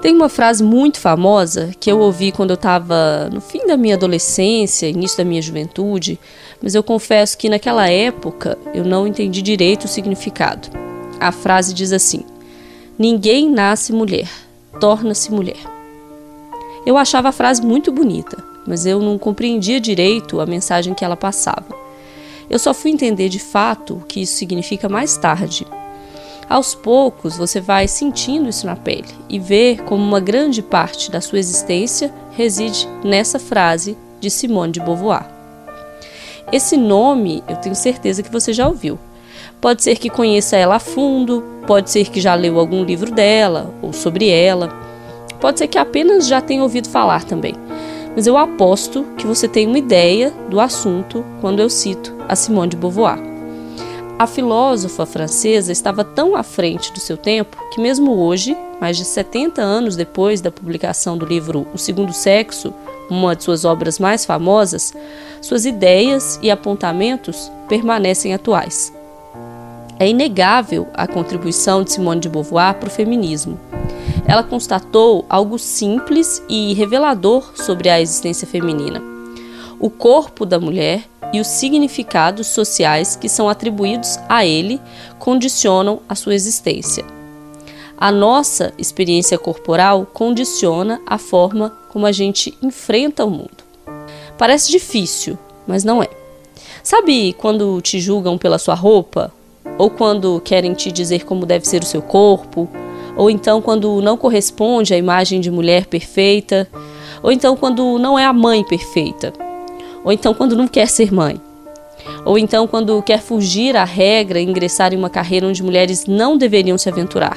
Tem uma frase muito famosa que eu ouvi quando eu estava no fim da minha adolescência, início da minha juventude, mas eu confesso que naquela época eu não entendi direito o significado. A frase diz assim: Ninguém nasce mulher, torna-se mulher. Eu achava a frase muito bonita, mas eu não compreendia direito a mensagem que ela passava. Eu só fui entender de fato o que isso significa mais tarde. Aos poucos, você vai sentindo isso na pele e vê como uma grande parte da sua existência reside nessa frase de Simone de Beauvoir. Esse nome eu tenho certeza que você já ouviu. Pode ser que conheça ela a fundo, pode ser que já leu algum livro dela ou sobre ela, pode ser que apenas já tenha ouvido falar também. Mas eu aposto que você tem uma ideia do assunto quando eu cito a Simone de Beauvoir. A filósofa francesa estava tão à frente do seu tempo que, mesmo hoje, mais de 70 anos depois da publicação do livro O Segundo Sexo, uma de suas obras mais famosas, suas ideias e apontamentos permanecem atuais. É inegável a contribuição de Simone de Beauvoir para o feminismo. Ela constatou algo simples e revelador sobre a existência feminina. O corpo da mulher e os significados sociais que são atribuídos a ele condicionam a sua existência. A nossa experiência corporal condiciona a forma como a gente enfrenta o mundo. Parece difícil, mas não é. Sabe quando te julgam pela sua roupa? Ou quando querem te dizer como deve ser o seu corpo? Ou então quando não corresponde à imagem de mulher perfeita? Ou então quando não é a mãe perfeita? Ou então quando não quer ser mãe, ou então quando quer fugir à regra e ingressar em uma carreira onde mulheres não deveriam se aventurar.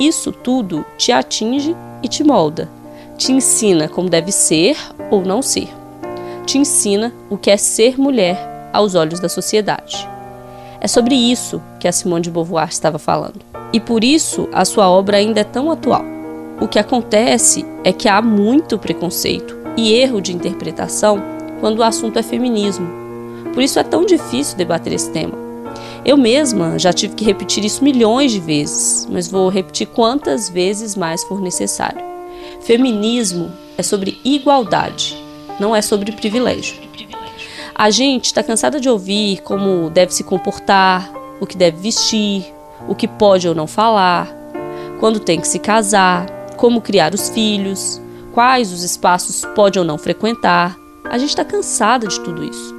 Isso tudo te atinge e te molda, te ensina como deve ser ou não ser, te ensina o que é ser mulher aos olhos da sociedade. É sobre isso que a Simone de Beauvoir estava falando. E por isso a sua obra ainda é tão atual. O que acontece é que há muito preconceito e erro de interpretação quando o assunto é feminismo. Por isso é tão difícil debater esse tema. Eu mesma já tive que repetir isso milhões de vezes, mas vou repetir quantas vezes mais for necessário. Feminismo é sobre igualdade, não é sobre privilégio. A gente está cansada de ouvir como deve se comportar, o que deve vestir, o que pode ou não falar, quando tem que se casar, como criar os filhos, quais os espaços pode ou não frequentar. A gente está cansada de tudo isso.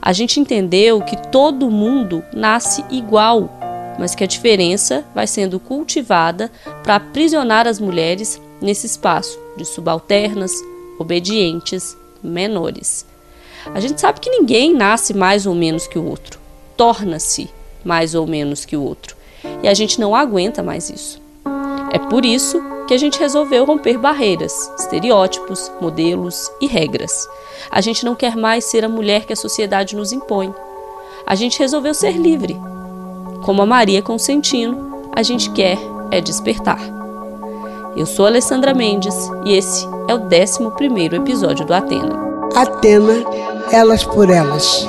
A gente entendeu que todo mundo nasce igual, mas que a diferença vai sendo cultivada para aprisionar as mulheres nesse espaço de subalternas, obedientes, menores. A gente sabe que ninguém nasce mais ou menos que o outro, torna-se mais ou menos que o outro, e a gente não aguenta mais isso. É por isso que a gente resolveu romper barreiras, estereótipos, modelos e regras. A gente não quer mais ser a mulher que a sociedade nos impõe. A gente resolveu ser livre. Como a Maria Consentino, a gente quer é despertar. Eu sou Alessandra Mendes e esse é o 11 episódio do Atena. Atena, elas por elas.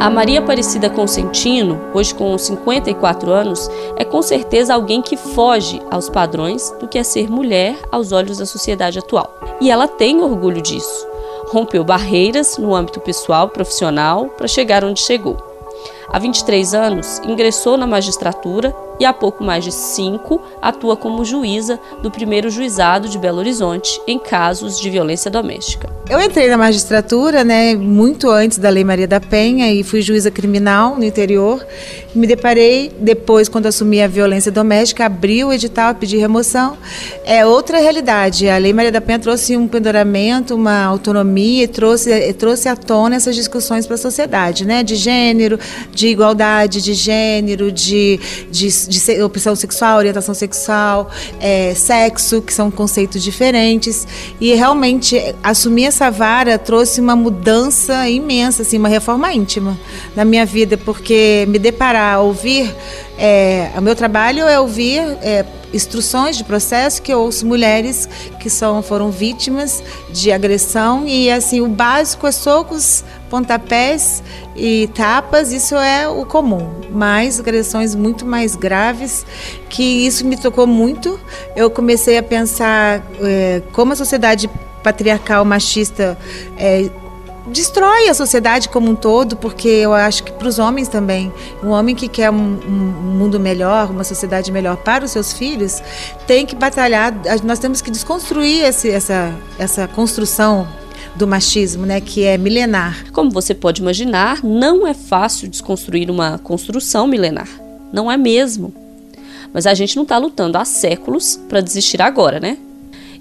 A Maria Aparecida Consentino, hoje com 54 anos, é com certeza alguém que foge aos padrões do que é ser mulher aos olhos da sociedade atual. E ela tem orgulho disso. Rompeu barreiras no âmbito pessoal, profissional, para chegar onde chegou. Há 23 anos, ingressou na magistratura e há pouco mais de cinco atua como juíza do primeiro juizado de Belo Horizonte em casos de violência doméstica. Eu entrei na magistratura, né, muito antes da Lei Maria da Penha e fui juíza criminal no interior. Me deparei depois, quando assumi a violência doméstica, abri o edital, pedi remoção. É outra realidade. A Lei Maria da Penha trouxe um penduramento, uma autonomia, e trouxe, trouxe à tona essas discussões para a sociedade, né, de gênero, de igualdade de gênero, de, de de opção sexual, orientação sexual, é, sexo, que são conceitos diferentes. E realmente assumir essa vara trouxe uma mudança imensa, assim, uma reforma íntima na minha vida, porque me deparar, ouvir. É, o meu trabalho é ouvir é, instruções de processo que eu ouço mulheres que são, foram vítimas de agressão e assim o básico é socos, pontapés e tapas, isso é o comum, mas agressões muito mais graves, que isso me tocou muito. Eu comecei a pensar é, como a sociedade patriarcal machista é, destrói a sociedade como um todo, porque eu acho que para os homens também, um homem que quer um, um, mundo melhor, uma sociedade melhor para os seus filhos, tem que batalhar. Nós temos que desconstruir esse, essa, essa construção do machismo, né, que é milenar. Como você pode imaginar, não é fácil desconstruir uma construção milenar. Não é mesmo. Mas a gente não está lutando há séculos para desistir agora, né?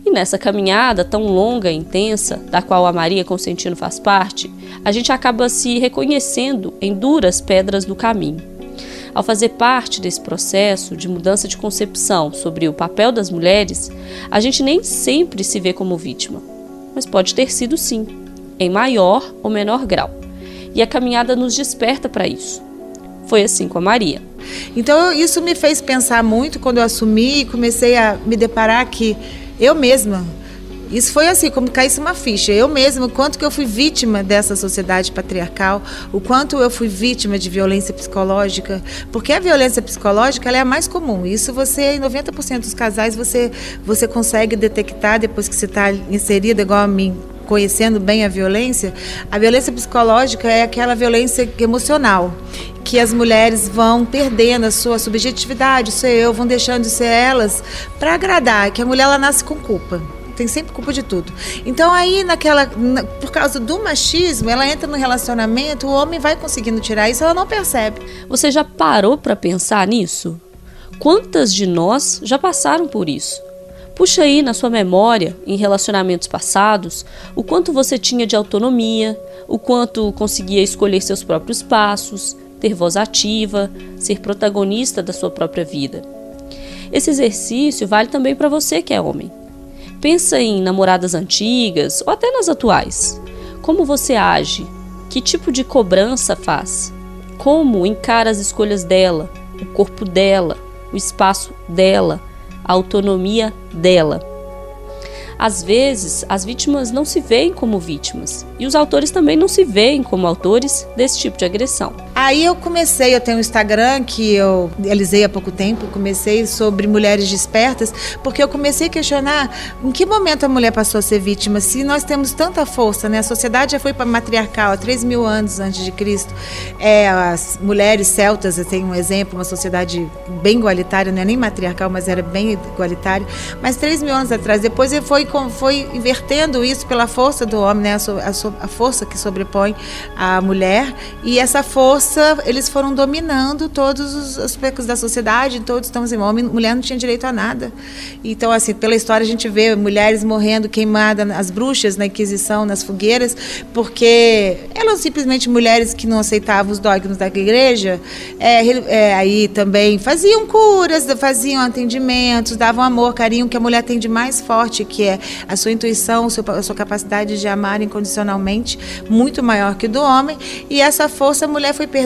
E nessa caminhada tão longa e intensa, da qual a Maria Consentino faz parte, a gente acaba se reconhecendo em duras pedras do caminho. Ao fazer parte desse processo de mudança de concepção sobre o papel das mulheres, a gente nem sempre se vê como vítima, mas pode ter sido sim, em maior ou menor grau. E a caminhada nos desperta para isso. Foi assim com a Maria. Então, isso me fez pensar muito quando eu assumi e comecei a me deparar que eu mesma. Isso foi assim, como caísse uma ficha. Eu mesma, o quanto que eu fui vítima dessa sociedade patriarcal, o quanto eu fui vítima de violência psicológica, porque a violência psicológica é a mais comum. Isso você, em 90% dos casais, você, você consegue detectar depois que você está inserida, igual a mim, conhecendo bem a violência, a violência psicológica é aquela violência emocional que as mulheres vão perdendo a sua subjetividade, o seu eu, vão deixando de ser elas para agradar, que a mulher ela nasce com culpa tem sempre culpa de tudo. Então aí naquela na, por causa do machismo, ela entra no relacionamento, o homem vai conseguindo tirar isso, ela não percebe. Você já parou para pensar nisso? Quantas de nós já passaram por isso? Puxa aí na sua memória, em relacionamentos passados, o quanto você tinha de autonomia, o quanto conseguia escolher seus próprios passos, ter voz ativa, ser protagonista da sua própria vida. Esse exercício vale também para você que é homem. Pensa em namoradas antigas ou até nas atuais. Como você age? Que tipo de cobrança faz? Como encara as escolhas dela, o corpo dela, o espaço dela, a autonomia dela? Às vezes, as vítimas não se veem como vítimas e os autores também não se veem como autores desse tipo de agressão. Aí eu comecei, eu tenho um Instagram que eu realizei há pouco tempo, comecei sobre mulheres despertas, porque eu comecei a questionar em que momento a mulher passou a ser vítima, se nós temos tanta força, né? A sociedade já foi para matriarcal há 3 mil anos antes de Cristo. É, as mulheres celtas, eu tenho um exemplo, uma sociedade bem igualitária, não é nem matriarcal, mas era bem igualitária. Mas 3 mil anos atrás, depois ele foi foi invertendo isso pela força do homem, né? a, a, a força que sobrepõe a mulher. E essa força, eles foram dominando todos os aspectos da sociedade, todos estamos em homem, mulher não tinha direito a nada. Então, assim, pela história a gente vê mulheres morrendo queimadas, as bruxas na Inquisição, nas fogueiras, porque eram simplesmente mulheres que não aceitavam os dogmas da igreja, é, é, aí também faziam curas, faziam atendimentos, davam amor, carinho, que a mulher tem de mais forte, que é a sua intuição, a sua capacidade de amar incondicionalmente, muito maior que do homem, e essa força a mulher foi perdendo.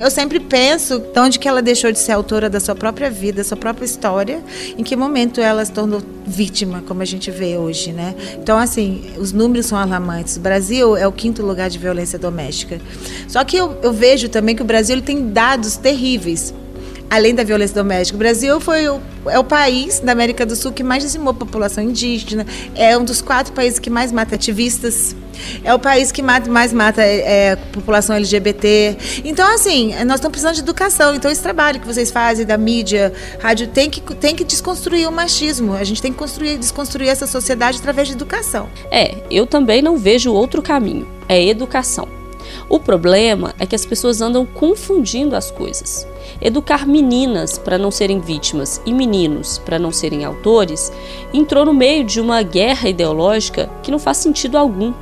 Eu sempre penso de onde que ela deixou de ser autora da sua própria vida, da sua própria história, em que momento ela se tornou vítima, como a gente vê hoje, né? Então, assim, os números são alarmantes. O Brasil é o quinto lugar de violência doméstica. Só que eu, eu vejo também que o Brasil tem dados terríveis além da violência doméstica. O Brasil foi o, é o país da América do Sul que mais dizimou a população indígena, é um dos quatro países que mais mata ativistas, é o país que mais, mais mata é, população LGBT. Então, assim, nós estamos precisando de educação. Então, esse trabalho que vocês fazem da mídia, rádio, tem que, tem que desconstruir o machismo. A gente tem que construir, desconstruir essa sociedade através de educação. É, eu também não vejo outro caminho. É educação. O problema é que as pessoas andam confundindo as coisas. Educar meninas para não serem vítimas e meninos para não serem autores entrou no meio de uma guerra ideológica que não faz sentido algum.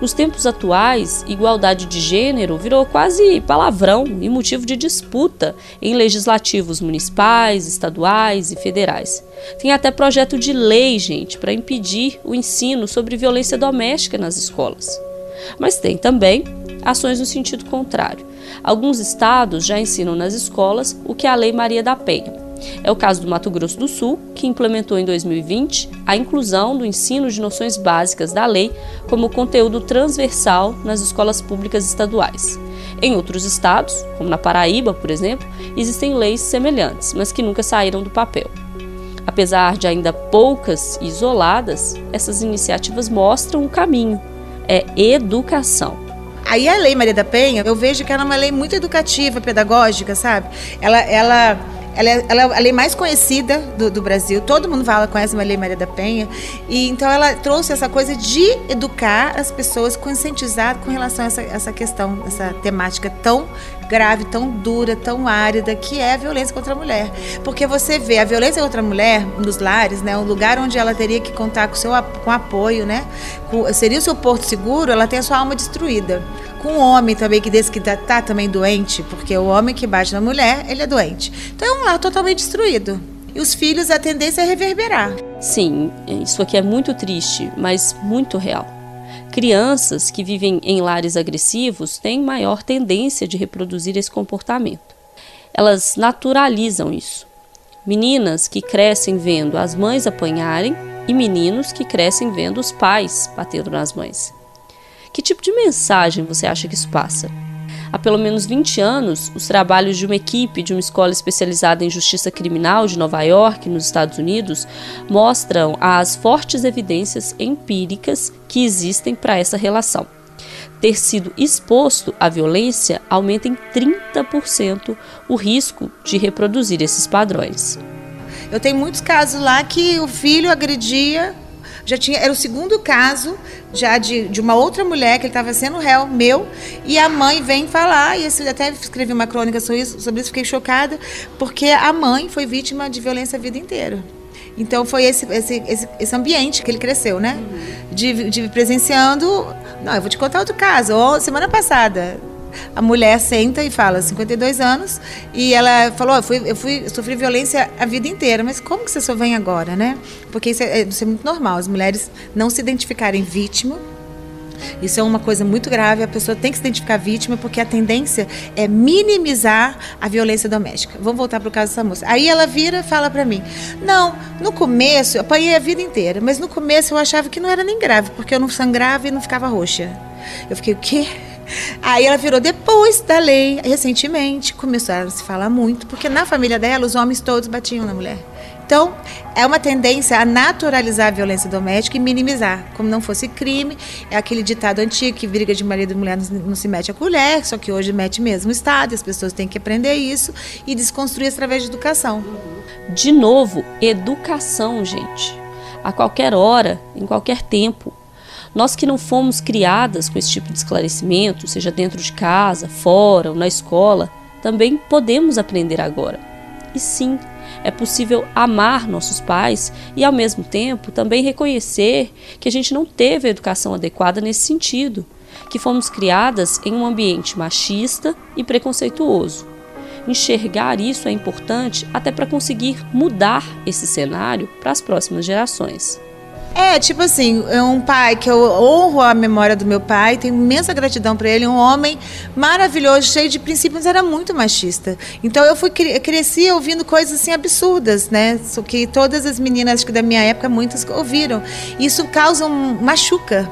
Nos tempos atuais, igualdade de gênero virou quase palavrão e motivo de disputa em legislativos municipais, estaduais e federais. Tem até projeto de lei, gente, para impedir o ensino sobre violência doméstica nas escolas. Mas tem também ações no sentido contrário. Alguns estados já ensinam nas escolas o que é a Lei Maria da Penha, É o caso do Mato Grosso do Sul, que implementou em 2020 a inclusão do ensino de noções básicas da lei como conteúdo transversal nas escolas públicas estaduais. Em outros estados, como na Paraíba, por exemplo, existem leis semelhantes, mas que nunca saíram do papel. Apesar de ainda poucas e isoladas, essas iniciativas mostram o caminho. É educação. Aí a Lei Maria da Penha, eu vejo que ela é uma lei muito educativa, pedagógica, sabe? Ela, ela ela é, ela é a lei mais conhecida do, do, Brasil. Todo mundo fala, conhece a Lei Maria da Penha. E então ela trouxe essa coisa de educar as pessoas, conscientizar com relação a essa, essa questão, essa temática tão grave, tão dura, tão árida, que é a violência contra a mulher. Porque você vê a violência contra a mulher nos lares, né, um lugar onde ela teria que contar com seu com apoio, né, com, seria o seu porto seguro, ela tem a sua alma destruída com o homem também, que desse que tá, tá, também doente, porque o homem que bate na mulher, ele é doente. Então é um lar totalmente destruído. E os filhos, a tendência é reverberar. Sim, isso aqui é muito triste, mas muito real. Crianças que vivem em lares agressivos têm maior tendência de reproduzir esse comportamento. Elas naturalizam isso. Meninas que crescem vendo as mães apanharem e meninos que crescem vendo os pais batendo nas mães. Que tipo de mensagem você acha que isso passa? Há pelo menos 20 anos, os trabalhos de uma equipe de uma escola especializada em justiça criminal de Nova York, nos Estados Unidos, mostram as fortes evidências empíricas que existem para essa relação. Ter sido exposto à violência aumenta em 30% o risco de reproduzir esses padrões. Eu tenho muitos casos lá que o filho agredia já tinha, era o segundo caso já de, de uma outra mulher que ele estava sendo réu meu, e a mãe vem falar, e esse, até escrevi uma crônica sobre isso, sobre isso, fiquei chocada, porque a mãe foi vítima de violência a vida inteira. Então foi esse, esse, esse, esse ambiente que ele cresceu, né? De, de presenciando. Não, eu vou te contar outro caso. Semana passada, a mulher senta e fala, 52 anos, e ela falou, eu, fui, eu fui, sofri violência a vida inteira, mas como que você só vem agora, né? Porque isso é, isso é muito normal, as mulheres não se identificarem vítima, isso é uma coisa muito grave, a pessoa tem que se identificar vítima, porque a tendência é minimizar a violência doméstica. Vamos voltar para o caso dessa moça. Aí ela vira e fala para mim: Não, no começo, eu apanhei a vida inteira, mas no começo eu achava que não era nem grave, porque eu não sangrava e não ficava roxa. Eu fiquei, o quê? Aí ela virou depois da lei, recentemente, começaram a se falar muito, porque na família dela os homens todos batiam na mulher. Então, é uma tendência a naturalizar a violência doméstica e minimizar, como não fosse crime. É aquele ditado antigo que briga de marido e mulher não se mete a colher, só que hoje mete mesmo o Estado, as pessoas têm que aprender isso e desconstruir através de educação. De novo, educação, gente. A qualquer hora, em qualquer tempo. Nós que não fomos criadas com esse tipo de esclarecimento, seja dentro de casa, fora ou na escola, também podemos aprender agora. E sim, é possível amar nossos pais e, ao mesmo tempo, também reconhecer que a gente não teve a educação adequada nesse sentido, que fomos criadas em um ambiente machista e preconceituoso. Enxergar isso é importante até para conseguir mudar esse cenário para as próximas gerações. É, tipo assim, é um pai que eu honro a memória do meu pai, tenho imensa gratidão para ele, um homem maravilhoso, cheio de princípios, era muito machista. Então eu fui cresci ouvindo coisas assim absurdas, né? Que todas as meninas acho que da minha época muitas ouviram. Isso causa um machuca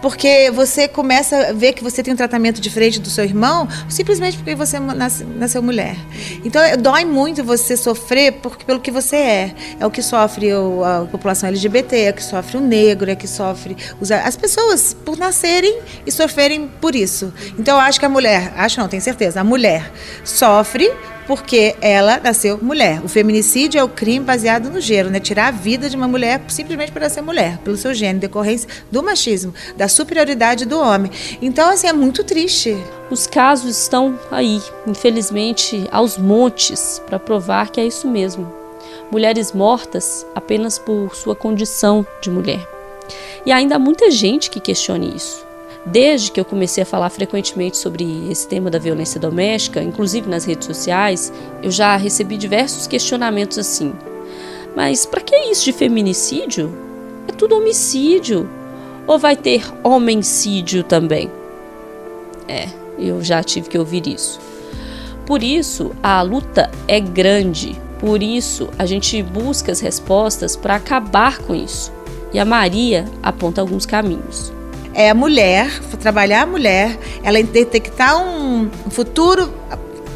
porque você começa a ver que você tem um tratamento diferente do seu irmão simplesmente porque você nasceu mulher. Então é, dói muito você sofrer porque, pelo que você é. É o que sofre a população LGBT, é o que sofre o negro, é o que sofre as pessoas por nascerem e sofrerem por isso. Então eu acho que a mulher, acho não, tenho certeza, a mulher sofre porque ela nasceu mulher. O feminicídio é o crime baseado no gênero, né? Tirar a vida de uma mulher simplesmente por ela ser mulher, pelo seu gênero, decorrência do machismo, da superioridade do homem. Então, assim, é muito triste. Os casos estão aí, infelizmente, aos montes, para provar que é isso mesmo. Mulheres mortas apenas por sua condição de mulher. E ainda há muita gente que questione isso. Desde que eu comecei a falar frequentemente sobre esse tema da violência doméstica, inclusive nas redes sociais, eu já recebi diversos questionamentos assim. Mas para que isso de feminicídio? É tudo homicídio. Ou vai ter homicídio também? É, eu já tive que ouvir isso. Por isso, a luta é grande Por isso, a gente busca as respostas para acabar com isso. E a Maria aponta alguns caminhos. É a mulher, trabalhar a mulher, ela detectar um futuro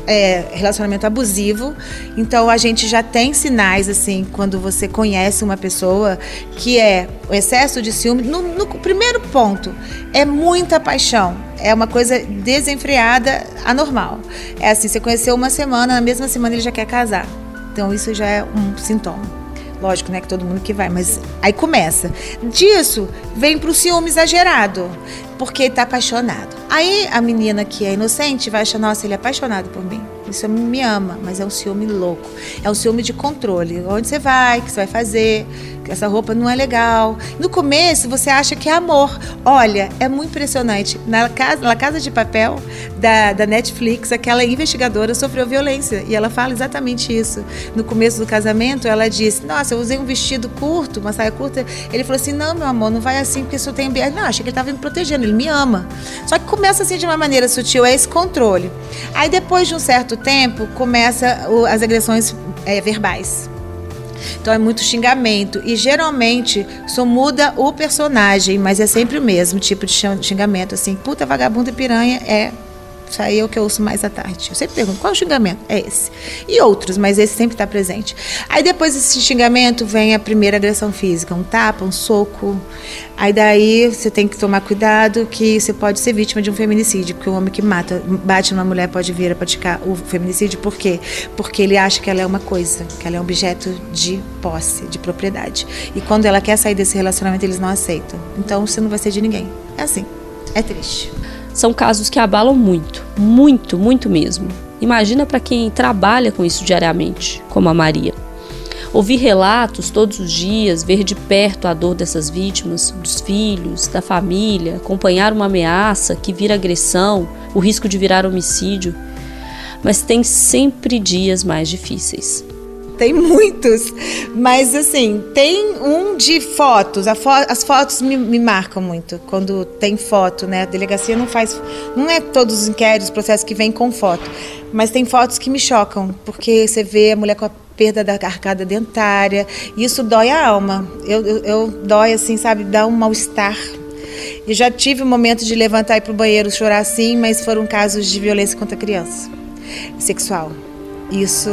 é, relacionamento abusivo. Então a gente já tem sinais assim quando você conhece uma pessoa que é o excesso de ciúme. No, no primeiro ponto é muita paixão. É uma coisa desenfreada, anormal. É assim, você conheceu uma semana, na mesma semana ele já quer casar. Então isso já é um sintoma. Lógico, né, que todo mundo que vai, mas aí começa. Disso vem pro ciúme exagerado, porque ele tá apaixonado. Aí a menina que é inocente vai achar, nossa, ele é apaixonado por mim. Isso me ama, mas é um ciúme louco. É um ciúme de controle. Onde você vai, o que você vai fazer, essa roupa não é legal. No começo você acha que é amor. Olha, é muito impressionante. Na casa, na casa de papel da, da Netflix, aquela investigadora sofreu violência e ela fala exatamente isso. No começo do casamento, ela disse: Nossa, eu usei um vestido curto, uma saia curta. Ele falou assim: Não, meu amor, não vai assim porque eu tenho. Não, achei que ele estava me protegendo, ele me ama. Só que começa assim de uma maneira sutil, é esse controle. Aí depois de um certo tempo, começa as agressões é, verbais. Então é muito xingamento. E geralmente só muda o personagem, mas é sempre o mesmo tipo de xingamento. Assim, puta, vagabundo e piranha é isso aí é o que eu ouço mais à tarde. Eu sempre pergunto, qual o xingamento? É esse. E outros, mas esse sempre está presente. Aí depois desse xingamento vem a primeira agressão física, um tapa, um soco. Aí daí você tem que tomar cuidado que você pode ser vítima de um feminicídio, porque o homem que mata, bate numa mulher pode vir a praticar o feminicídio, por quê? Porque ele acha que ela é uma coisa, que ela é um objeto de posse, de propriedade. E quando ela quer sair desse relacionamento, eles não aceitam. Então você não vai ser de ninguém. É assim. É triste são casos que abalam muito, muito, muito mesmo. Imagina para quem trabalha com isso diariamente, como a Maria. Ouvir relatos todos os dias, ver de perto a dor dessas vítimas, dos filhos, da família, acompanhar uma ameaça que vira agressão, o risco de virar homicídio. Mas tem sempre dias mais difíceis tem muitos. Mas assim, tem um de fotos. Fo as fotos me, me, marcam muito. Quando tem foto, né? A delegacia não faz. Não é todos os inquéritos, processos que vêm com foto. Mas tem fotos que me chocam, porque você vê a mulher com a perda da arcada dentária. Isso dói a alma. Eu, eu, eu dói, assim, sabe? Dá um mal-estar. E já tive um momento de levantar e ir pro banheiro chorar assim, mas foram casos de violência contra criança sexual. Isso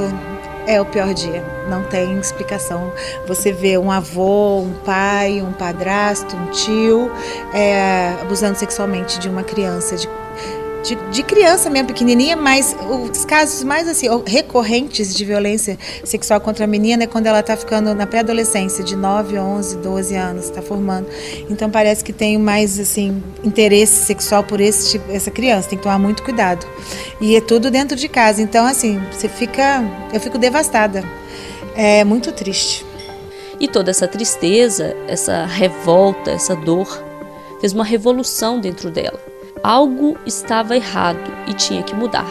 é o pior dia. Não tem explicação. Você vê um avô, um pai, um padrasto, um tio é, abusando sexualmente de uma criança de de, de, criança mesmo, pequenininha, mas os casos mais assim recorrentes de violência sexual contra a menina é quando ela está ficando na pré-adolescência, de 9, 11, 12 anos, está formando. Então parece que tem mais assim interesse sexual por esse tipo, essa criança, tem que tomar muito cuidado. E é tudo dentro de casa. Então assim, você fica, eu fico devastada. É muito triste. E toda essa tristeza, essa revolta, essa dor fez uma revolução dentro dela Algo estava errado e tinha que mudar.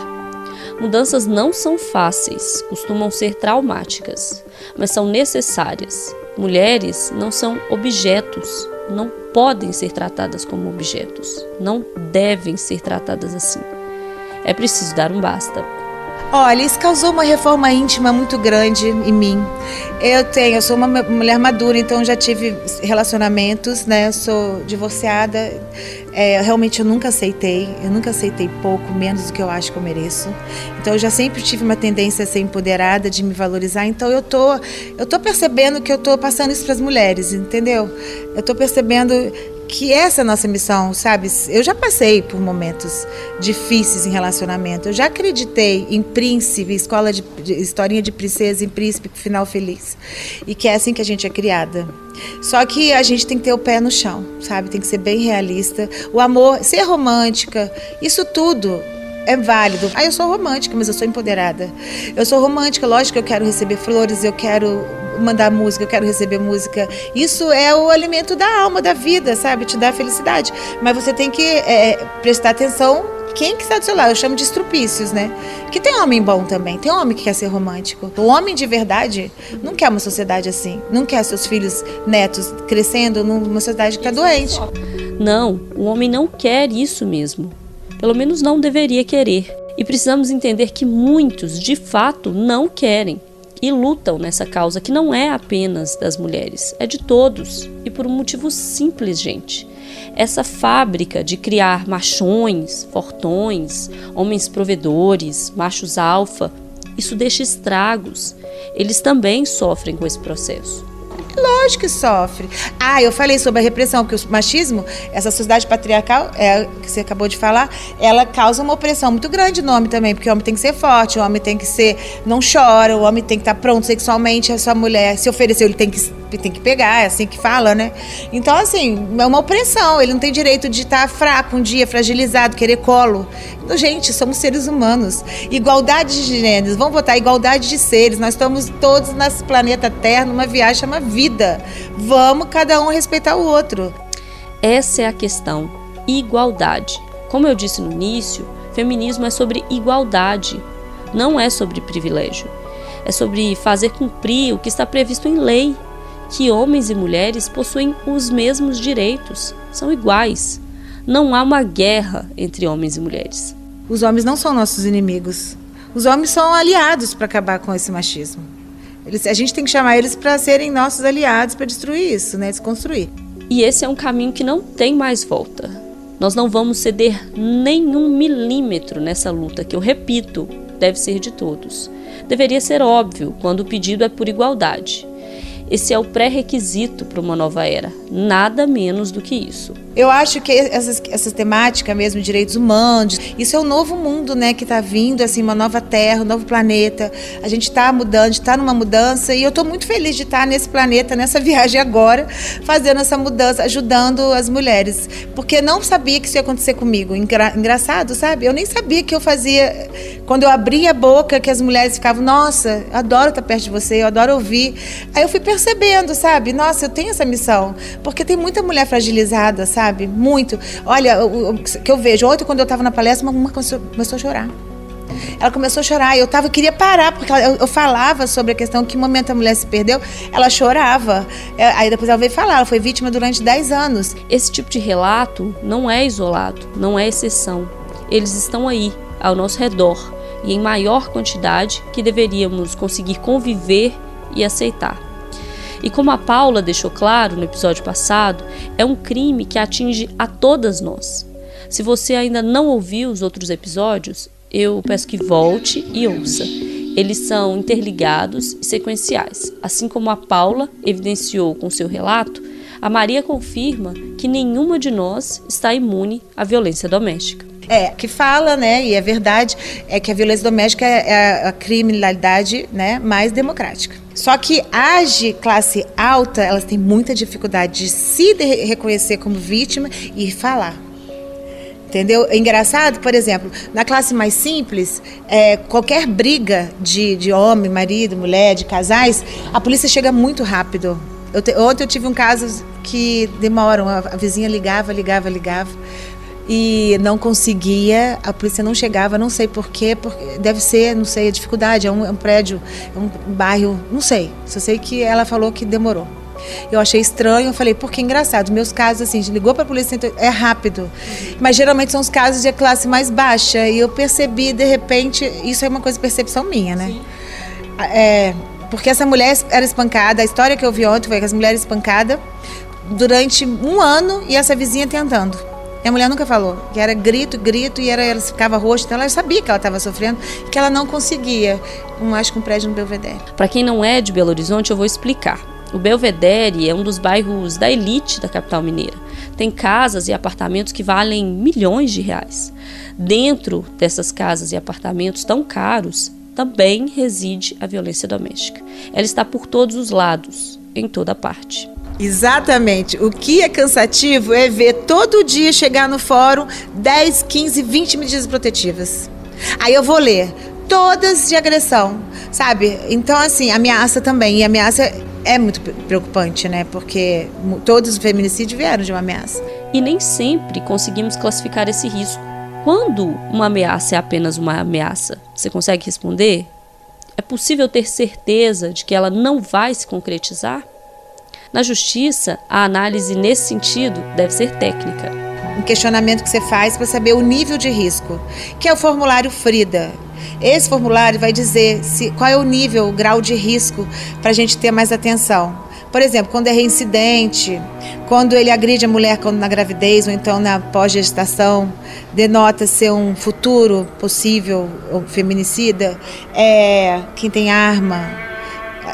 Mudanças não são fáceis, costumam ser traumáticas, mas são necessárias. Mulheres não são objetos, não podem ser tratadas como objetos, não devem ser tratadas assim. É preciso dar um basta. Olha, isso causou uma reforma íntima muito grande em mim. Eu tenho, eu sou uma mulher madura, então já tive relacionamentos, né? Eu sou divorciada. É, realmente eu nunca aceitei, eu nunca aceitei pouco, menos do que eu acho que eu mereço. Então eu já sempre tive uma tendência a ser empoderada, de me valorizar. Então eu tô, eu tô percebendo que eu tô passando isso para as mulheres, entendeu? Eu tô percebendo que essa é a nossa missão, sabe? Eu já passei por momentos difíceis em relacionamento. Eu já acreditei em príncipe, escola de, de historinha de princesa em príncipe, final feliz. E que é assim que a gente é criada. Só que a gente tem que ter o pé no chão, sabe? Tem que ser bem realista. O amor, ser romântica, isso tudo é válido. Ah, eu sou romântica, mas eu sou empoderada. Eu sou romântica, lógico que eu quero receber flores, eu quero mandar música, eu quero receber música. Isso é o alimento da alma, da vida, sabe? Te dá felicidade. Mas você tem que é, prestar atenção quem que está do seu lado. Eu chamo de estrupícios, né? Que tem homem bom também. Tem homem que quer ser romântico. O homem de verdade não quer uma sociedade assim. Não quer seus filhos, netos crescendo numa sociedade que está doente. Não, o homem não quer isso mesmo. Pelo menos não deveria querer. E precisamos entender que muitos, de fato, não querem e lutam nessa causa que não é apenas das mulheres, é de todos e por um motivo simples, gente. Essa fábrica de criar machões, fortões, homens provedores, machos alfa, isso deixa estragos. Eles também sofrem com esse processo. Lógico que sofre. Ah, eu falei sobre a repressão, porque o machismo, essa sociedade patriarcal, é, que você acabou de falar, ela causa uma opressão muito grande no homem também, porque o homem tem que ser forte, o homem tem que ser, não chora, o homem tem que estar pronto sexualmente, a sua mulher se ofereceu, ele tem que, tem que pegar, é assim que fala, né? Então, assim, é uma opressão, ele não tem direito de estar fraco um dia, fragilizado, querer colo. Então, gente, somos seres humanos. Igualdade de gêneros, vamos botar igualdade de seres, nós estamos todos nesse planeta Terra, numa viagem vida vida. Vamos cada um respeitar o outro. Essa é a questão. Igualdade. Como eu disse no início, feminismo é sobre igualdade, não é sobre privilégio. É sobre fazer cumprir o que está previsto em lei, que homens e mulheres possuem os mesmos direitos, são iguais. Não há uma guerra entre homens e mulheres. Os homens não são nossos inimigos. Os homens são aliados para acabar com esse machismo. Eles, a gente tem que chamar eles para serem nossos aliados para destruir isso, né? Desconstruir. E esse é um caminho que não tem mais volta. Nós não vamos ceder nenhum milímetro nessa luta, que eu repito, deve ser de todos. Deveria ser óbvio quando o pedido é por igualdade. Esse é o pré-requisito para uma nova era, nada menos do que isso. Eu acho que essa, essa temática mesmo, direitos humanos, isso é um novo mundo, né, que está vindo, assim, uma nova terra, um novo planeta. A gente está mudando, está numa mudança e eu estou muito feliz de estar tá nesse planeta, nessa viagem agora, fazendo essa mudança, ajudando as mulheres, porque não sabia que isso ia acontecer comigo. Engra, engraçado, sabe? Eu nem sabia que eu fazia quando eu abria a boca que as mulheres ficavam, nossa, adoro estar perto de você, eu adoro ouvir. Aí eu fui percebendo, sabe? Nossa, eu tenho essa missão, porque tem muita mulher fragilizada, sabe? Muito. Olha, o, que eu vejo, ontem quando eu estava na palestra, uma começou, começou a chorar. Ela começou a chorar. Eu tava, eu queria parar, porque eu, eu, falava sobre a questão que momento a mulher se perdeu. Ela chorava. É, aí depois ela veio falar, ela foi vítima durante 10 anos. Esse tipo de relato não é isolado, não é exceção. Eles estão aí, ao nosso redor, e em maior quantidade que deveríamos conseguir conviver e aceitar. E como a Paula deixou claro no episódio passado, é um crime que atinge a todas nós. Se você ainda não ouviu os outros episódios, eu peço que volte e ouça. Eles são interligados e sequenciais. Assim como a Paula evidenciou com seu relato, a Maria confirma que nenhuma de nós está imune à violência doméstica. É, que fala, né, e é verdade, é que a violência doméstica é a criminalidade né, mais democrática. Só que as de classe alta, elas têm muita dificuldade de se reconhecer como vítima e falar. Entendeu? É engraçado, por exemplo, na classe mais simples, é, qualquer briga de, de homem, marido, mulher, de casais, a polícia chega muito rápido. Eu te, ontem eu tive um caso que demoram, a vizinha ligava, ligava, ligava e não conseguia, a polícia não chegava, não sei porquê, porque deve ser, não sei, a dificuldade, é um, é um prédio, é um bairro, não sei. Só sei que ela falou que demorou. Eu achei estranho, eu falei, porque engraçado, meus casos assim, ligou para a polícia, é rápido. Mas geralmente são os casos de classe mais baixa. E eu percebi, de repente, isso é uma coisa de percepção minha, né? É, porque essa mulher era espancada, a história que eu vi ontem foi que as mulheres espancadas durante um ano e essa vizinha tentando. E a mulher nunca falou, que era grito, grito, e era, ela ficava roxa, então ela sabia que ela estava sofrendo, que ela não conseguia, um, acho que um prédio no Belvedere. Para quem não é de Belo Horizonte, eu vou explicar. O Belvedere é um dos bairros da elite da capital mineira. Tem casas e apartamentos que valem milhões de reais. Dentro dessas casas e apartamentos tão caros, também reside a violência doméstica. Ela está por todos os lados, em toda parte. Exatamente. O que é cansativo é ver todo dia chegar no fórum 10, 15, 20 medidas protetivas. Aí eu vou ler todas de agressão, sabe? Então, assim, ameaça também. E ameaça é muito preocupante, né? Porque todos os feminicídios vieram de uma ameaça. E nem sempre conseguimos classificar esse risco. Quando uma ameaça é apenas uma ameaça, você consegue responder? É possível ter certeza de que ela não vai se concretizar? Na justiça, a análise nesse sentido deve ser técnica. um questionamento que você faz para saber o nível de risco, que é o formulário Frida. Esse formulário vai dizer se, qual é o nível, o grau de risco para a gente ter mais atenção. Por exemplo, quando é reincidente, quando ele agride a mulher quando na gravidez ou então na pós-gestação, denota ser um futuro possível feminicida, é, quem tem arma,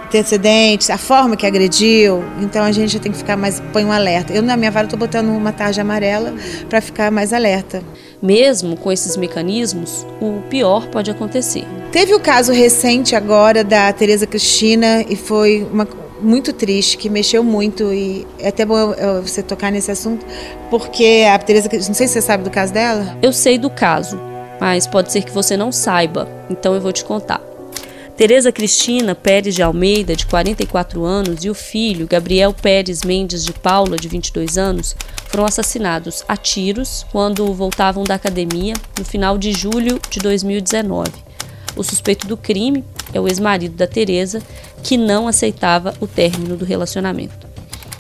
antecedentes, a forma que agrediu. Então a gente tem que ficar mais, põe um alerta. Eu na minha vara estou botando uma tarja amarela para ficar mais alerta. Mesmo com esses mecanismos, o pior pode acontecer. Teve o caso recente agora da Tereza Cristina e foi uma muito triste, que mexeu muito e é até bom você tocar nesse assunto, porque a Tereza, não sei se você sabe do caso dela. Eu sei do caso, mas pode ser que você não saiba, então eu vou te contar. Tereza Cristina Pérez de Almeida, de 44 anos, e o filho, Gabriel Pérez Mendes de Paula, de 22 anos, foram assassinados a tiros quando voltavam da academia no final de julho de 2019. O suspeito do crime é o ex-marido da Tereza, que não aceitava o término do relacionamento.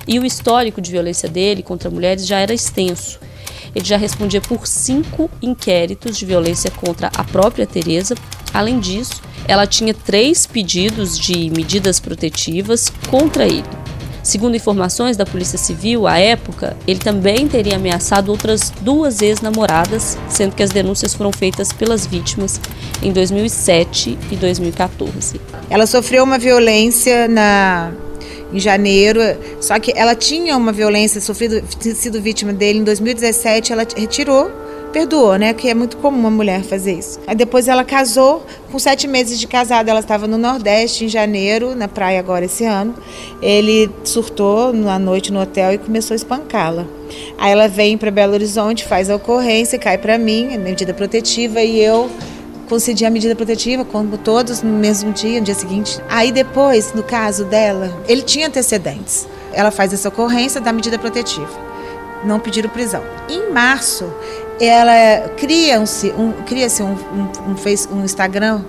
E o histórico de violência dele contra mulheres já era extenso. Ele já respondia por cinco inquéritos de violência contra a própria Tereza. Além disso, ela tinha três pedidos de medidas protetivas contra ele. Segundo informações da Polícia Civil, à época, ele também teria ameaçado outras duas ex-namoradas, sendo que as denúncias foram feitas pelas vítimas em 2007 e 2014. Ela sofreu uma violência na em janeiro, só que ela tinha uma violência, sofrido, sido vítima dele em 2017, ela retirou perdoou, né? Que é muito comum uma mulher fazer isso. Aí depois ela casou, com sete meses de casada, ela estava no Nordeste, em janeiro, na praia agora esse ano. Ele surtou na noite no hotel e começou a espancá-la. Aí ela vem para Belo Horizonte, faz a ocorrência, cai para mim, medida protetiva, e eu concedi a medida protetiva, como todos, no mesmo dia, no dia seguinte. Aí depois, no caso dela, ele tinha antecedentes. Ela faz essa ocorrência da medida protetiva. Não pediram prisão. Em março, ela cria-se um, cria um, um, um, um Instagram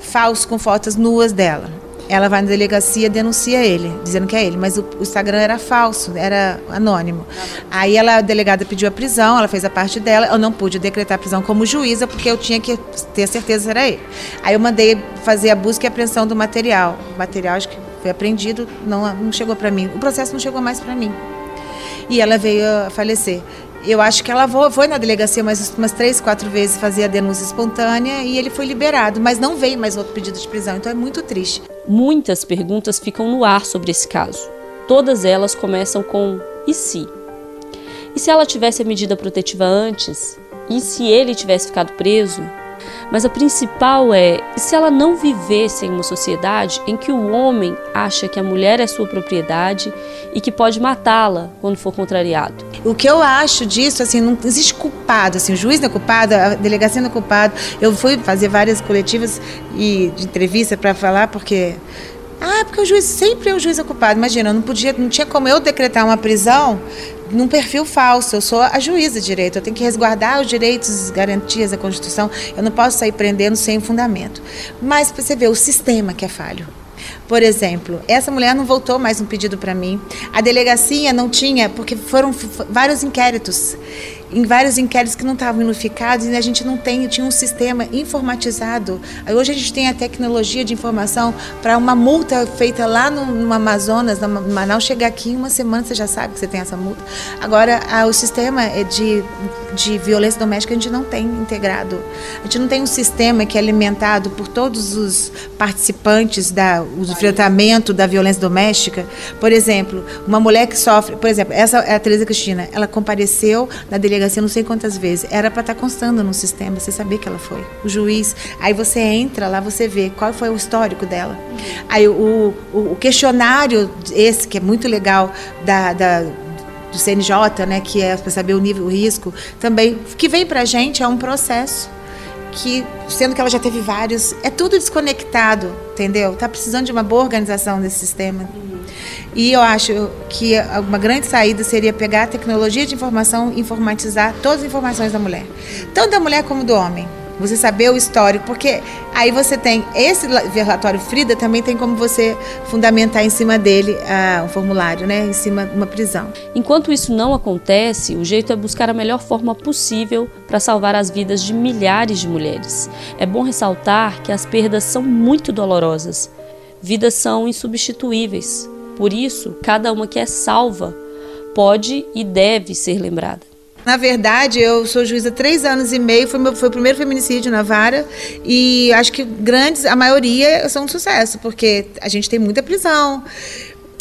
falso com fotos nuas dela. Ela vai na delegacia denuncia ele, dizendo que é ele, mas o, o, Instagram era falso, era anônimo. Aí ela, a delegada pediu a prisão, ela fez a parte dela, eu não pude decretar a prisão como juíza, porque eu tinha que ter certeza que era ele. Aí eu mandei fazer a busca e apreensão do material. O material acho que foi apreendido, não, não chegou para mim. O processo não chegou mais para mim. E ela veio a falecer. Eu acho que ela foi na delegacia mais umas três, quatro vezes, fazia a denúncia espontânea e ele foi liberado, mas não veio mais outro pedido de prisão, então é muito triste. Muitas perguntas ficam no ar sobre esse caso. Todas elas começam com e se? E se ela tivesse a medida protetiva antes? E se ele tivesse ficado preso? Mas a principal é: se ela não vivesse em uma sociedade em que o homem acha que a mulher é sua propriedade e que pode matá-la quando for contrariado? O que eu acho disso, assim, não existe culpado, assim, o juiz não é culpado, a delegacia não é culpado. Eu fui fazer várias coletivas e de entrevista para falar porque ah, porque o juiz sempre é o juiz ocupado. Imagina, não podia, não tinha como eu decretar uma prisão num perfil falso. Eu sou a juíza de direito, eu tenho que resguardar os direitos, garantias da Constituição. Eu não posso sair prendendo sem fundamento. Mas você vê o sistema que é falho. Por exemplo, essa mulher não voltou mais um pedido para mim. A delegacia não tinha, porque foram vários inquéritos em vários inquéritos que não estavam unificados e a gente não tem, tinha um sistema informatizado. Hoje a gente tem a tecnologia de informação para uma multa feita lá no, no Amazonas, no Manaus, chegar aqui em uma semana você já sabe que você tem essa multa. Agora, a, o sistema é de, de violência doméstica a gente não tem integrado. A gente não tem um sistema que é alimentado por todos os participantes da, o enfrentamento da violência doméstica. Por exemplo, uma mulher que sofre, por exemplo, essa é a Teresa Cristina, ela compareceu na delegacia delegacia não sei quantas vezes. Era para estar tá constando no sistema, você saber que ela foi. O juiz. Aí você entra lá, você vê qual foi o histórico dela. Aí o, o, o questionário, esse que é muito legal, da, da do CNJ, né, que é para saber o nível, o risco, também, que vem para a gente é um processo que, sendo que ela já teve vários, é tudo desconectado, entendeu? Tá precisando de uma boa organização desse sistema. E eu acho que uma grande saída seria pegar a tecnologia de informação e informatizar todas as informações da mulher, tanto da mulher como do homem. Você saber o histórico, porque aí você tem esse relatório Frida também tem como você fundamentar em cima dele uh, um formulário, né, em cima de uma prisão. Enquanto isso não acontece, o jeito é buscar a melhor forma possível para salvar as vidas de milhares de mulheres. É bom ressaltar que as perdas são muito dolorosas. Vidas são insubstituíveis. Por isso, cada uma que é salva pode e deve ser lembrada. Na verdade, eu sou juíza há três anos e meio, foi, meu, foi o primeiro feminicídio na vara e acho que grandes, a maioria são um sucesso, porque a gente tem muita prisão,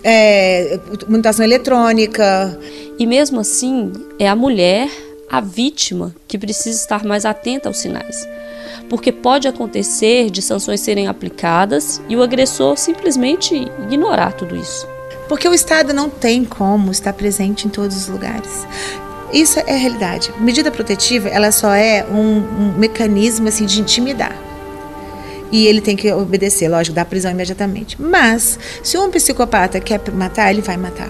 é, mutação eletrônica. E mesmo assim, é a mulher, a vítima, que precisa estar mais atenta aos sinais. Porque pode acontecer de sanções serem aplicadas e o agressor simplesmente ignorar tudo isso. Porque o Estado não tem como estar presente em todos os lugares. Isso é a realidade. Medida protetiva, ela só é um, um mecanismo assim de intimidar. E ele tem que obedecer, lógico, dar prisão imediatamente. Mas, se um psicopata quer matar, ele vai matar.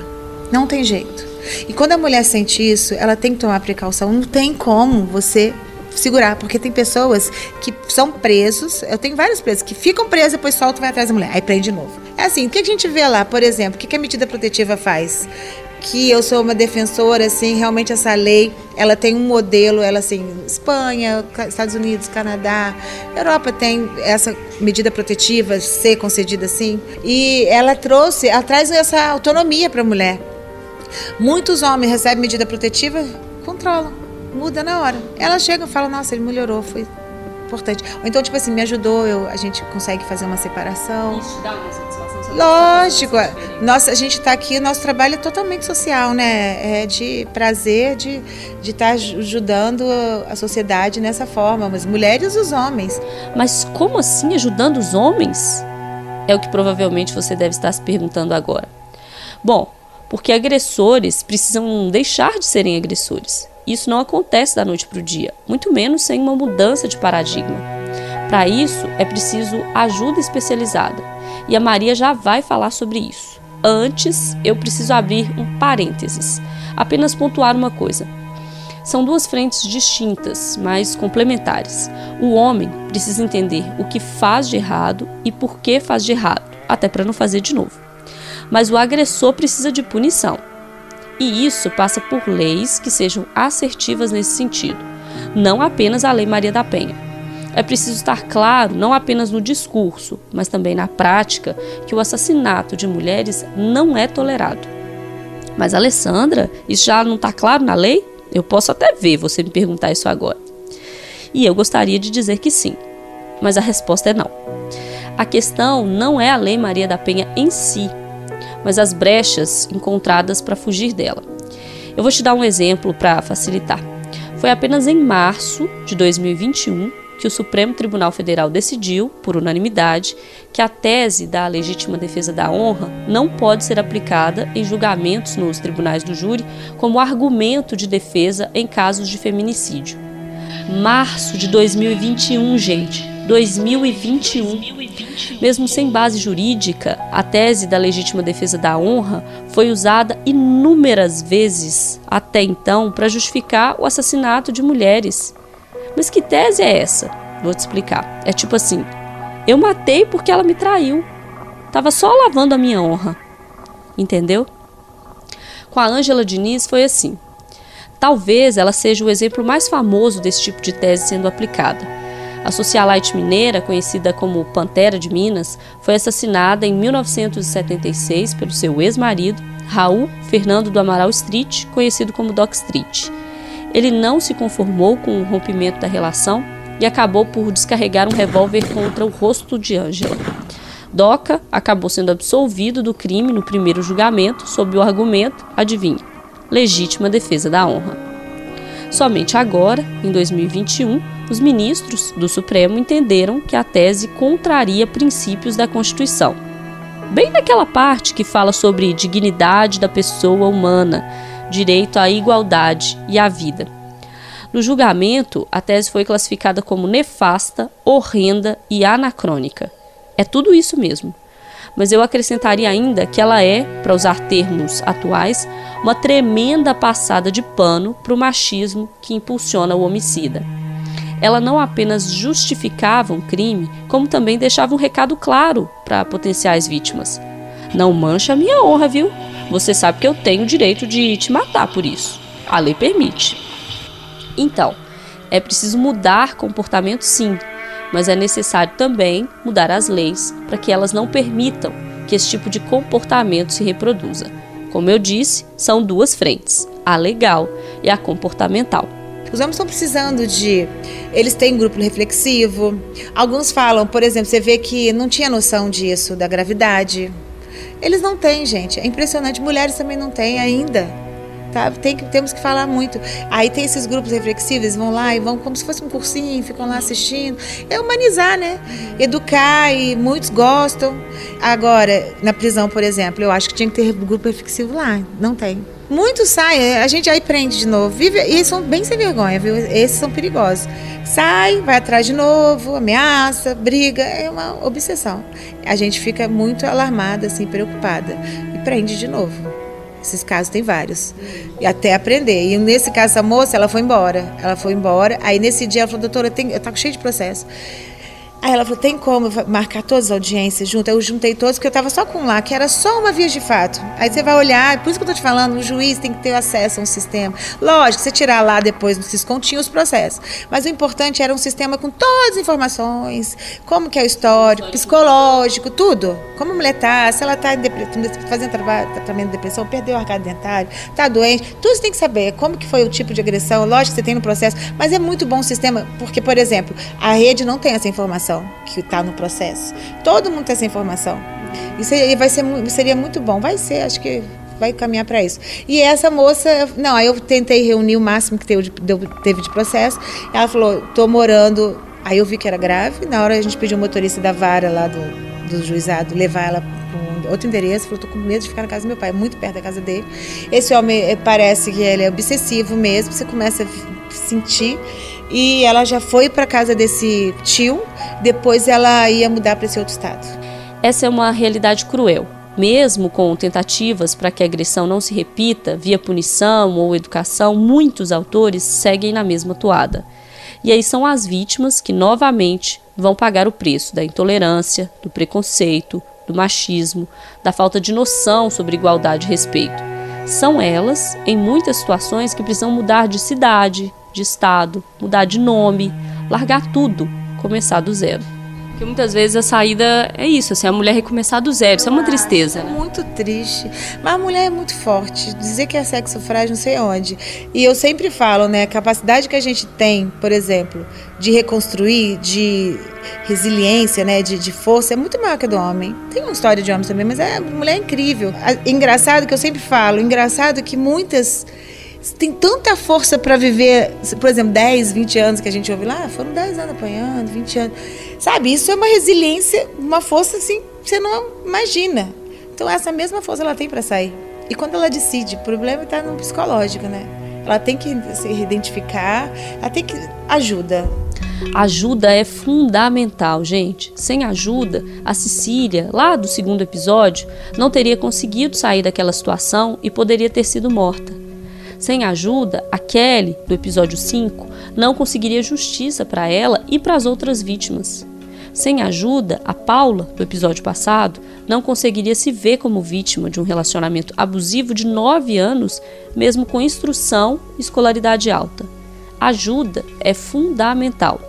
Não tem jeito. E quando a mulher sente isso, ela tem que tomar precaução. Não tem como você segurar, porque tem pessoas que são presos. Eu tenho vários presos que ficam presos, depois soltam e vai atrás da mulher. Aí prende de novo. É assim, o que a gente vê lá, por exemplo, o que a medida protetiva faz? Que eu sou uma defensora, assim, realmente essa lei, ela tem um modelo, ela assim, Espanha, Estados Unidos, Canadá, Europa tem essa medida protetiva ser concedida assim, e ela trouxe, traz essa autonomia para a mulher. Muitos homens recebem medida protetiva, controlam, muda na hora. Ela chega e fala, nossa, ele melhorou, foi importante. Ou então, tipo assim, me ajudou, eu, a gente consegue fazer uma separação. Isso dá uma Lógico. Nossa, a gente está aqui, o nosso trabalho é totalmente social, né? É de prazer de de estar tá ajudando a sociedade nessa forma, as mulheres e os homens. Mas como assim ajudando os homens? É o que provavelmente você deve estar se perguntando agora. Bom, porque agressores precisam deixar de serem agressores. Isso não acontece da noite para o dia, muito menos sem uma mudança de paradigma. Para isso, é preciso ajuda especializada e a Maria já vai falar sobre isso. Antes, eu preciso abrir um parênteses, apenas pontuar uma coisa. São duas frentes distintas, mas complementares. O homem precisa entender o que faz de errado e por que faz de errado, até para não fazer de novo. Mas o agressor precisa de punição. E isso passa por leis que sejam assertivas nesse sentido, não apenas a Lei Maria da Penha. É preciso estar claro, não apenas no discurso, mas também na prática, que o assassinato de mulheres não é tolerado. Mas, Alessandra, isso já não está claro na lei? Eu posso até ver você me perguntar isso agora. E eu gostaria de dizer que sim, mas a resposta é não. A questão não é a Lei Maria da Penha em si, mas as brechas encontradas para fugir dela. Eu vou te dar um exemplo para facilitar. Foi apenas em março de 2021 que o Supremo Tribunal Federal decidiu, por unanimidade, que a tese da legítima defesa da honra não pode ser aplicada em julgamentos nos tribunais do júri como argumento de defesa em casos de feminicídio. Março de 2021, gente. 2021. Mesmo sem base jurídica, a tese da legítima defesa da honra foi usada inúmeras vezes até então para justificar o assassinato de mulheres. Mas que tese é essa? Vou te explicar. É tipo assim: eu matei porque ela me traiu. Tava só lavando a minha honra. Entendeu? Com a Ângela Diniz foi assim. Talvez ela seja o exemplo mais famoso desse tipo de tese sendo aplicada. A socialite mineira, conhecida como Pantera de Minas, foi assassinada em 1976 pelo seu ex-marido, Raul Fernando do Amaral Street, conhecido como Doc Street. Ele não se conformou com o rompimento da relação e acabou por descarregar um revólver contra o rosto de Ângela. Doca acabou sendo absolvido do crime no primeiro julgamento sob o argumento, adivinha, legítima defesa da honra. Somente agora, em 2021, os ministros do Supremo entenderam que a tese contraria princípios da Constituição. Bem naquela parte que fala sobre dignidade da pessoa humana, direito à igualdade e à vida. No julgamento, a tese foi classificada como nefasta, horrenda e anacrônica. É tudo isso mesmo. Mas eu acrescentaria ainda que ela é, para usar termos atuais, uma tremenda passada de pano para o machismo que impulsiona o homicida. ela não apenas justificava um crime, como também deixava um recado claro para potenciais vítimas. Não mancha a minha honra, viu? Você sabe que eu tenho o direito de te matar por isso. A lei permite. Então, é preciso mudar comportamento sim, mas é necessário também mudar as leis para que elas não permitam que esse tipo de comportamento se reproduza. Como eu disse, são duas frentes: a legal e a comportamental. Os homens estão precisando de. Eles têm grupo reflexivo. Alguns falam, por exemplo, você vê que não tinha noção disso, da gravidade. Eles não têm, gente. É impressionante. Mulheres também não têm ainda. Tá? Tem, temos que falar muito. Aí tem esses grupos reflexivos, vão lá e vão como se fosse um cursinho, ficam lá assistindo. É humanizar, né? Educar e muitos gostam. Agora, na prisão, por exemplo, eu acho que tinha que ter grupo reflexivo lá. Não tem. Muitos saem, a gente aí prende de novo. Vive, e são bem sem vergonha, viu? Esses são perigosos. Sai, vai atrás de novo, ameaça, briga, é uma obsessão. A gente fica muito alarmada, assim, preocupada. E prende de novo. Esses casos tem vários. E até aprender. E nesse caso, essa moça, ela foi embora. Ela foi embora. Aí nesse dia ela falou, doutora, tem, eu tô cheio de processo. Aí ela falou: tem como marcar todas as audiências junto? Eu juntei todos, porque eu estava só com um lá, que era só uma via de fato. Aí você vai olhar, por isso que eu estou te falando, o juiz tem que ter acesso a um sistema. Lógico, você tirar lá depois no Ciscom tinha os processos. Mas o importante era um sistema com todas as informações, como que é o histórico, psicológico, tudo. Como a mulher está, se ela está fazendo tratamento de depressão, perdeu o arcado dentário, está doente, tudo você tem que saber. Como que foi o tipo de agressão, lógico que você tem no processo, mas é muito bom o sistema, porque, por exemplo, a rede não tem essa informação informação que está no processo. Todo mundo tem essa informação. Isso aí vai ser, seria muito bom. Vai ser, acho que vai caminhar para isso. E essa moça, não, aí eu tentei reunir o máximo que teve de, processo. Ela falou, tô morando. Aí eu vi que era grave. Na hora a gente pediu o motorista da vara lá do, do juizado levar ela para outro endereço. Falou, tô com medo de ficar na casa do meu pai, muito perto da casa dele. Esse homem eh, parece que ele é obsessivo mesmo. Você começa a sentir e ela já foi para casa desse tio, depois ela ia mudar para esse outro estado. Essa é uma realidade cruel. Mesmo com tentativas para que a agressão não se repita via punição ou educação, muitos autores seguem na mesma toada. E aí são as vítimas que novamente vão pagar o preço da intolerância, do preconceito, do machismo, da falta de noção sobre igualdade e respeito. São elas, em muitas situações, que precisam mudar de cidade, de estado, mudar de nome, largar tudo, começar do zero. Porque muitas vezes a saída é isso, assim, a mulher recomeçar do zero. Isso é uma tristeza, né? Muito triste. Mas a mulher é muito forte. Dizer que é sexo frágil, não sei onde. E eu sempre falo, né? A capacidade que a gente tem, por exemplo, de reconstruir, de resiliência, né? De, de força, é muito maior que a do homem. Tem uma história de homens também, mas é, a mulher é incrível. Engraçado que eu sempre falo, engraçado que muitas tem tanta força para viver, por exemplo, 10, 20 anos que a gente ouve lá, foram 10 anos apanhando, 20 anos. Sabe, isso é uma resiliência, uma força assim, você não imagina. Então essa mesma força ela tem para sair. E quando ela decide, o problema está no psicológico, né? Ela tem que se identificar, ela tem que ajuda. Ajuda é fundamental, gente. Sem ajuda, a Cecília, lá do segundo episódio, não teria conseguido sair daquela situação e poderia ter sido morta. Sem ajuda, a Kelly, do episódio 5, não conseguiria justiça para ela e para as outras vítimas. Sem ajuda, a Paula, do episódio passado, não conseguiria se ver como vítima de um relacionamento abusivo de 9 anos, mesmo com instrução e escolaridade alta. Ajuda é fundamental.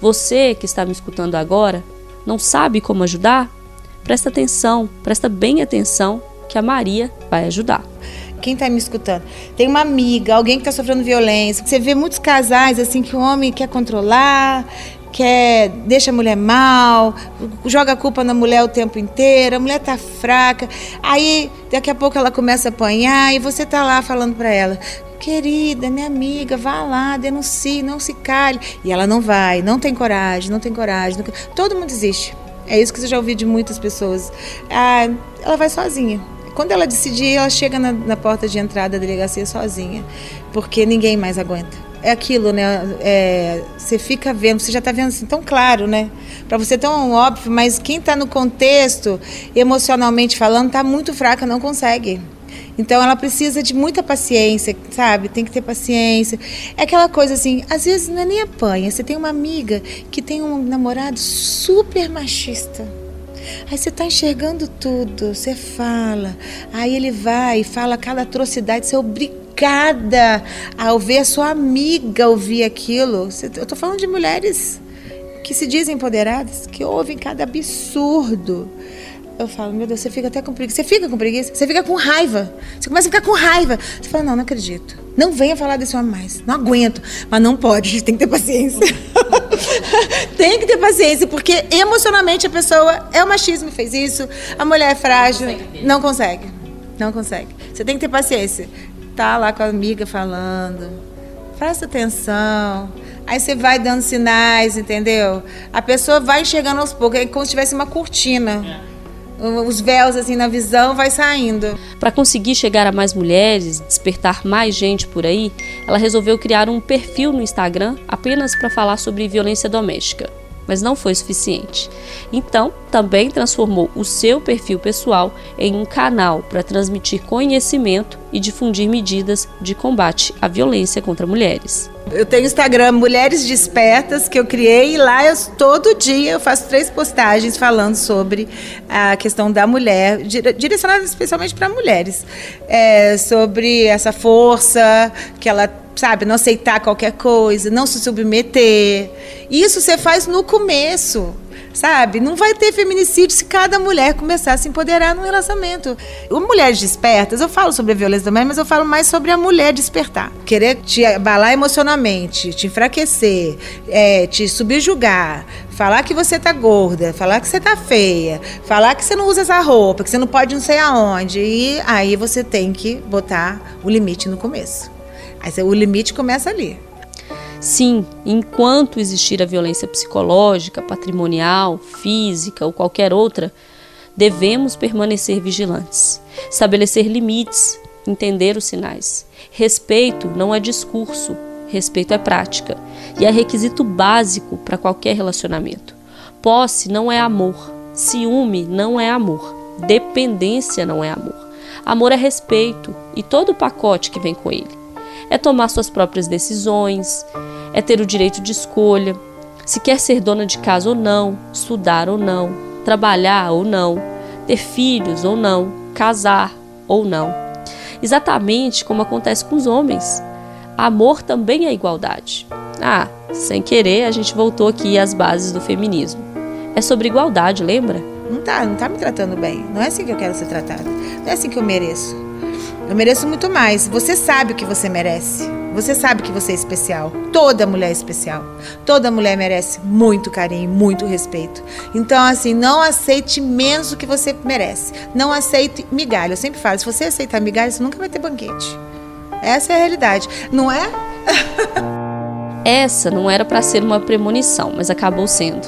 Você que está me escutando agora, não sabe como ajudar? Presta atenção, presta bem atenção que a Maria vai ajudar quem está me escutando, tem uma amiga, alguém que está sofrendo violência. Você vê muitos casais assim que o homem quer controlar, quer deixa a mulher mal, joga a culpa na mulher o tempo inteiro, a mulher tá fraca. Aí daqui a pouco ela começa a apanhar e você tá lá falando para ela: "Querida, minha amiga, vá lá, denuncie, não se cale". E ela não vai, não tem coragem, não tem coragem. Não... Todo mundo existe. É isso que você já ouviu de muitas pessoas. Ah, ela vai sozinha. Quando ela decidir, ela chega na, na porta de entrada da delegacia sozinha, porque ninguém mais aguenta é aquilo, né? É, você fica vendo, você já está vendo assim tão claro, né? Para você tão óbvio, mas quem está no contexto, emocionalmente falando, está muito fraca, não consegue. Então ela precisa de muita paciência, sabe? Tem que ter paciência. É aquela coisa assim, às vezes não é nem apanha. Você tem uma amiga que tem um namorado super machista. Aí você está enxergando tudo, você fala. Aí ele vai e fala cada atrocidade, você é obrigada a ouvir a sua amiga ouvir aquilo. Eu estou falando de mulheres que se dizem empoderadas, que ouvem cada absurdo. Eu falo, meu Deus, você fica até com preguiça. Você fica com preguiça? Você fica com raiva. Você começa a ficar com raiva. Você fala, não, não acredito. Não venha falar desse homem mais. Não aguento. Mas não pode, a gente tem que ter paciência. tem que ter paciência, porque emocionalmente a pessoa é o machismo fez isso, a mulher é frágil. Não consegue. Não consegue. Você tem que ter paciência. Tá lá com a amiga falando. Presta atenção. Aí você vai dando sinais, entendeu? A pessoa vai enxergando aos poucos, é como se tivesse uma cortina. É os véus assim na visão vai saindo. Para conseguir chegar a mais mulheres, despertar mais gente por aí, ela resolveu criar um perfil no Instagram apenas para falar sobre violência doméstica. Mas não foi suficiente. Então, também transformou o seu perfil pessoal em um canal para transmitir conhecimento e difundir medidas de combate à violência contra mulheres. Eu tenho Instagram Mulheres Despertas que eu criei e lá eu, todo dia eu faço três postagens falando sobre a questão da mulher, direcionadas especialmente para mulheres, é, sobre essa força que ela sabe, não aceitar qualquer coisa, não se submeter. Isso você faz no começo sabe? Não vai ter feminicídio se cada mulher começar a se empoderar no relacionamento. Mulheres Despertas, eu falo sobre a violência doméstica, mas eu falo mais sobre a mulher despertar. Querer te abalar emocionalmente, te enfraquecer, é, te subjugar, falar que você tá gorda, falar que você tá feia, falar que você não usa essa roupa, que você não pode não sei aonde. E aí você tem que botar o limite no começo. Aí o limite começa ali. Sim, enquanto existir a violência psicológica, patrimonial, física ou qualquer outra, devemos permanecer vigilantes, estabelecer limites, entender os sinais. Respeito não é discurso, respeito é prática e é requisito básico para qualquer relacionamento. Posse não é amor, ciúme não é amor, dependência não é amor. Amor é respeito e todo o pacote que vem com ele é tomar suas próprias decisões, é ter o direito de escolha, se quer ser dona de casa ou não, estudar ou não, trabalhar ou não, ter filhos ou não, casar ou não. Exatamente como acontece com os homens. Amor também é igualdade. Ah, sem querer, a gente voltou aqui às bases do feminismo. É sobre igualdade, lembra? Não tá, não tá me tratando bem. Não é assim que eu quero ser tratada. Não é assim que eu mereço. Eu mereço muito mais. Você sabe o que você merece. Você sabe que você é especial. Toda mulher é especial. Toda mulher merece muito carinho, muito respeito. Então, assim, não aceite menos do que você merece. Não aceite migalha. Eu sempre falo, se você aceitar migalha, você nunca vai ter banquete. Essa é a realidade, não é? Essa não era para ser uma premonição, mas acabou sendo.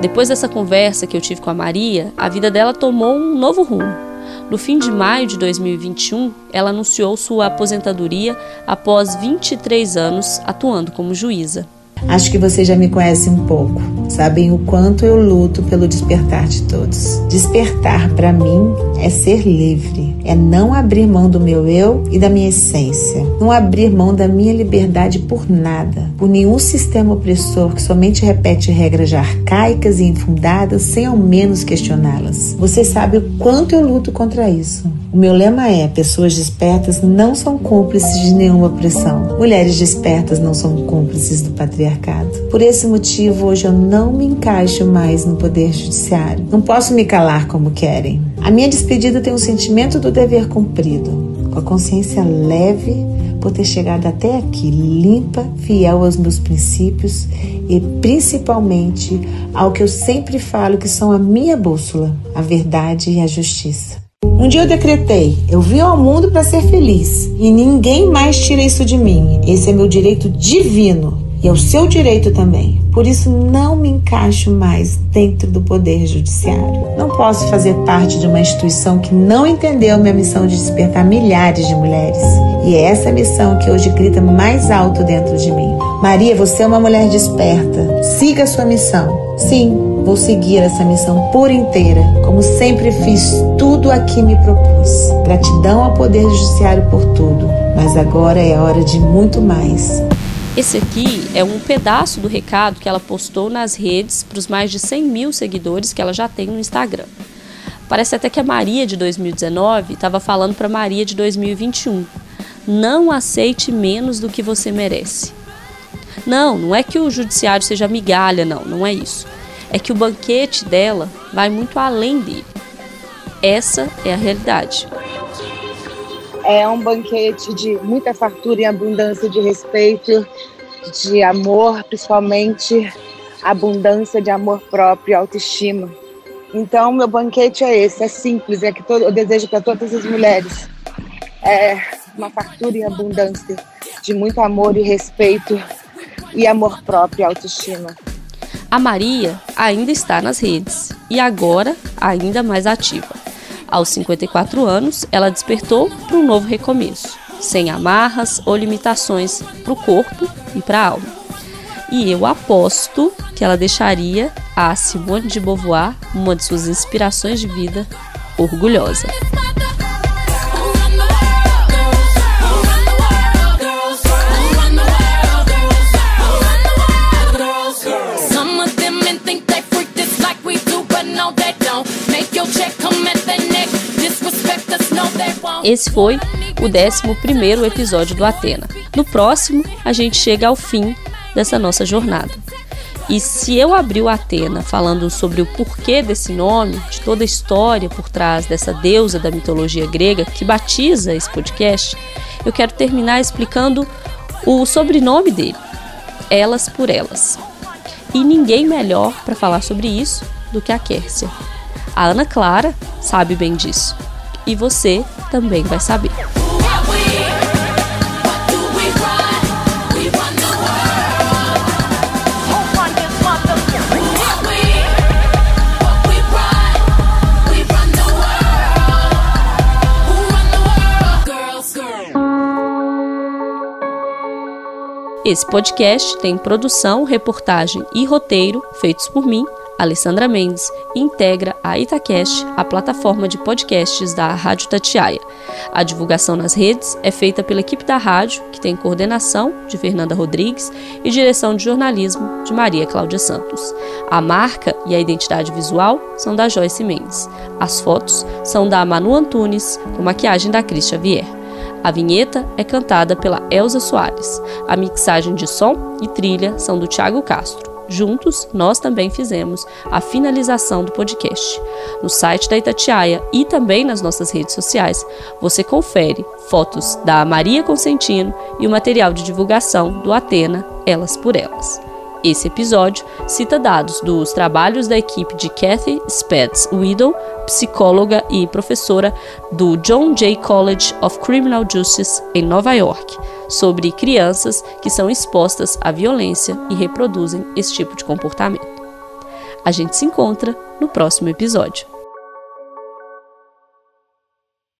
Depois dessa conversa que eu tive com a Maria, a vida dela tomou um novo rumo. No fim de maio de 2021, ela anunciou sua aposentadoria após 23 anos atuando como juíza. Acho que vocês já me conhecem um pouco, sabem o quanto eu luto pelo despertar de todos. Despertar para mim é ser livre, é não abrir mão do meu eu e da minha essência, não abrir mão da minha liberdade por nada, por nenhum sistema opressor que somente repete regras arcaicas e infundadas sem ao menos questioná-las. Você sabe o quanto eu luto contra isso. O meu lema é: pessoas despertas não são cúmplices de nenhuma opressão. Mulheres despertas não são cúmplices do patriarcado. Por esse motivo, hoje eu não me encaixo mais no poder judiciário. Não posso me calar como querem. A minha despedida tem um sentimento do dever cumprido, com a consciência leve por ter chegado até aqui, limpa, fiel aos meus princípios e principalmente ao que eu sempre falo que são a minha bússola, a verdade e a justiça. Um dia eu decretei: eu vim ao mundo para ser feliz e ninguém mais tira isso de mim. Esse é meu direito divino e é o seu direito também. Por isso, não me encaixo mais dentro do Poder Judiciário. Não posso fazer parte de uma instituição que não entendeu minha missão de despertar milhares de mulheres. E é essa missão que hoje grita mais alto dentro de mim. Maria, você é uma mulher desperta. Siga a sua missão. Sim, Vou seguir essa missão por inteira, como sempre fiz tudo a que me propus. Gratidão ao Poder Judiciário por tudo, mas agora é hora de muito mais. Esse aqui é um pedaço do recado que ela postou nas redes para os mais de 100 mil seguidores que ela já tem no Instagram. Parece até que a Maria de 2019 estava falando para Maria de 2021. Não aceite menos do que você merece. Não, não é que o judiciário seja migalha, não, não é isso. É que o banquete dela vai muito além dele. Essa é a realidade. É um banquete de muita fartura e abundância de respeito, de amor, principalmente abundância de amor próprio autoestima. Então, meu banquete é esse, é simples, é que todo, eu desejo para todas as mulheres é uma fartura e abundância de muito amor e respeito e amor próprio e autoestima. A Maria ainda está nas redes e agora ainda mais ativa. Aos 54 anos, ela despertou para um novo recomeço, sem amarras ou limitações para o corpo e para a alma. E eu aposto que ela deixaria a Simone de Beauvoir, uma de suas inspirações de vida, orgulhosa. Esse foi o 11 episódio do Atena. No próximo, a gente chega ao fim dessa nossa jornada. E se eu abrir o Atena falando sobre o porquê desse nome, de toda a história por trás dessa deusa da mitologia grega que batiza esse podcast, eu quero terminar explicando o sobrenome dele, Elas por Elas. E ninguém melhor para falar sobre isso do que a Kércia. A Ana Clara sabe bem disso. E você também vai saber. Esse podcast tem produção, reportagem e roteiro feitos por mim, Alessandra Mendes, integra a Itacast, a plataforma de podcasts da Rádio Tatiaia. A divulgação nas redes é feita pela equipe da rádio, que tem coordenação de Fernanda Rodrigues e direção de jornalismo de Maria Cláudia Santos. A marca e a identidade visual são da Joyce Mendes. As fotos são da Manu Antunes, com maquiagem da Cris Xavier. A vinheta é cantada pela Elza Soares. A mixagem de som e trilha são do Thiago Castro. Juntos, nós também fizemos a finalização do podcast. No site da Itatiaia e também nas nossas redes sociais, você confere fotos da Maria Consentino e o material de divulgação do Atena Elas por Elas. Esse episódio cita dados dos trabalhos da equipe de Kathy Spetz Widow, psicóloga e professora do John Jay College of Criminal Justice em Nova York, sobre crianças que são expostas à violência e reproduzem esse tipo de comportamento. A gente se encontra no próximo episódio.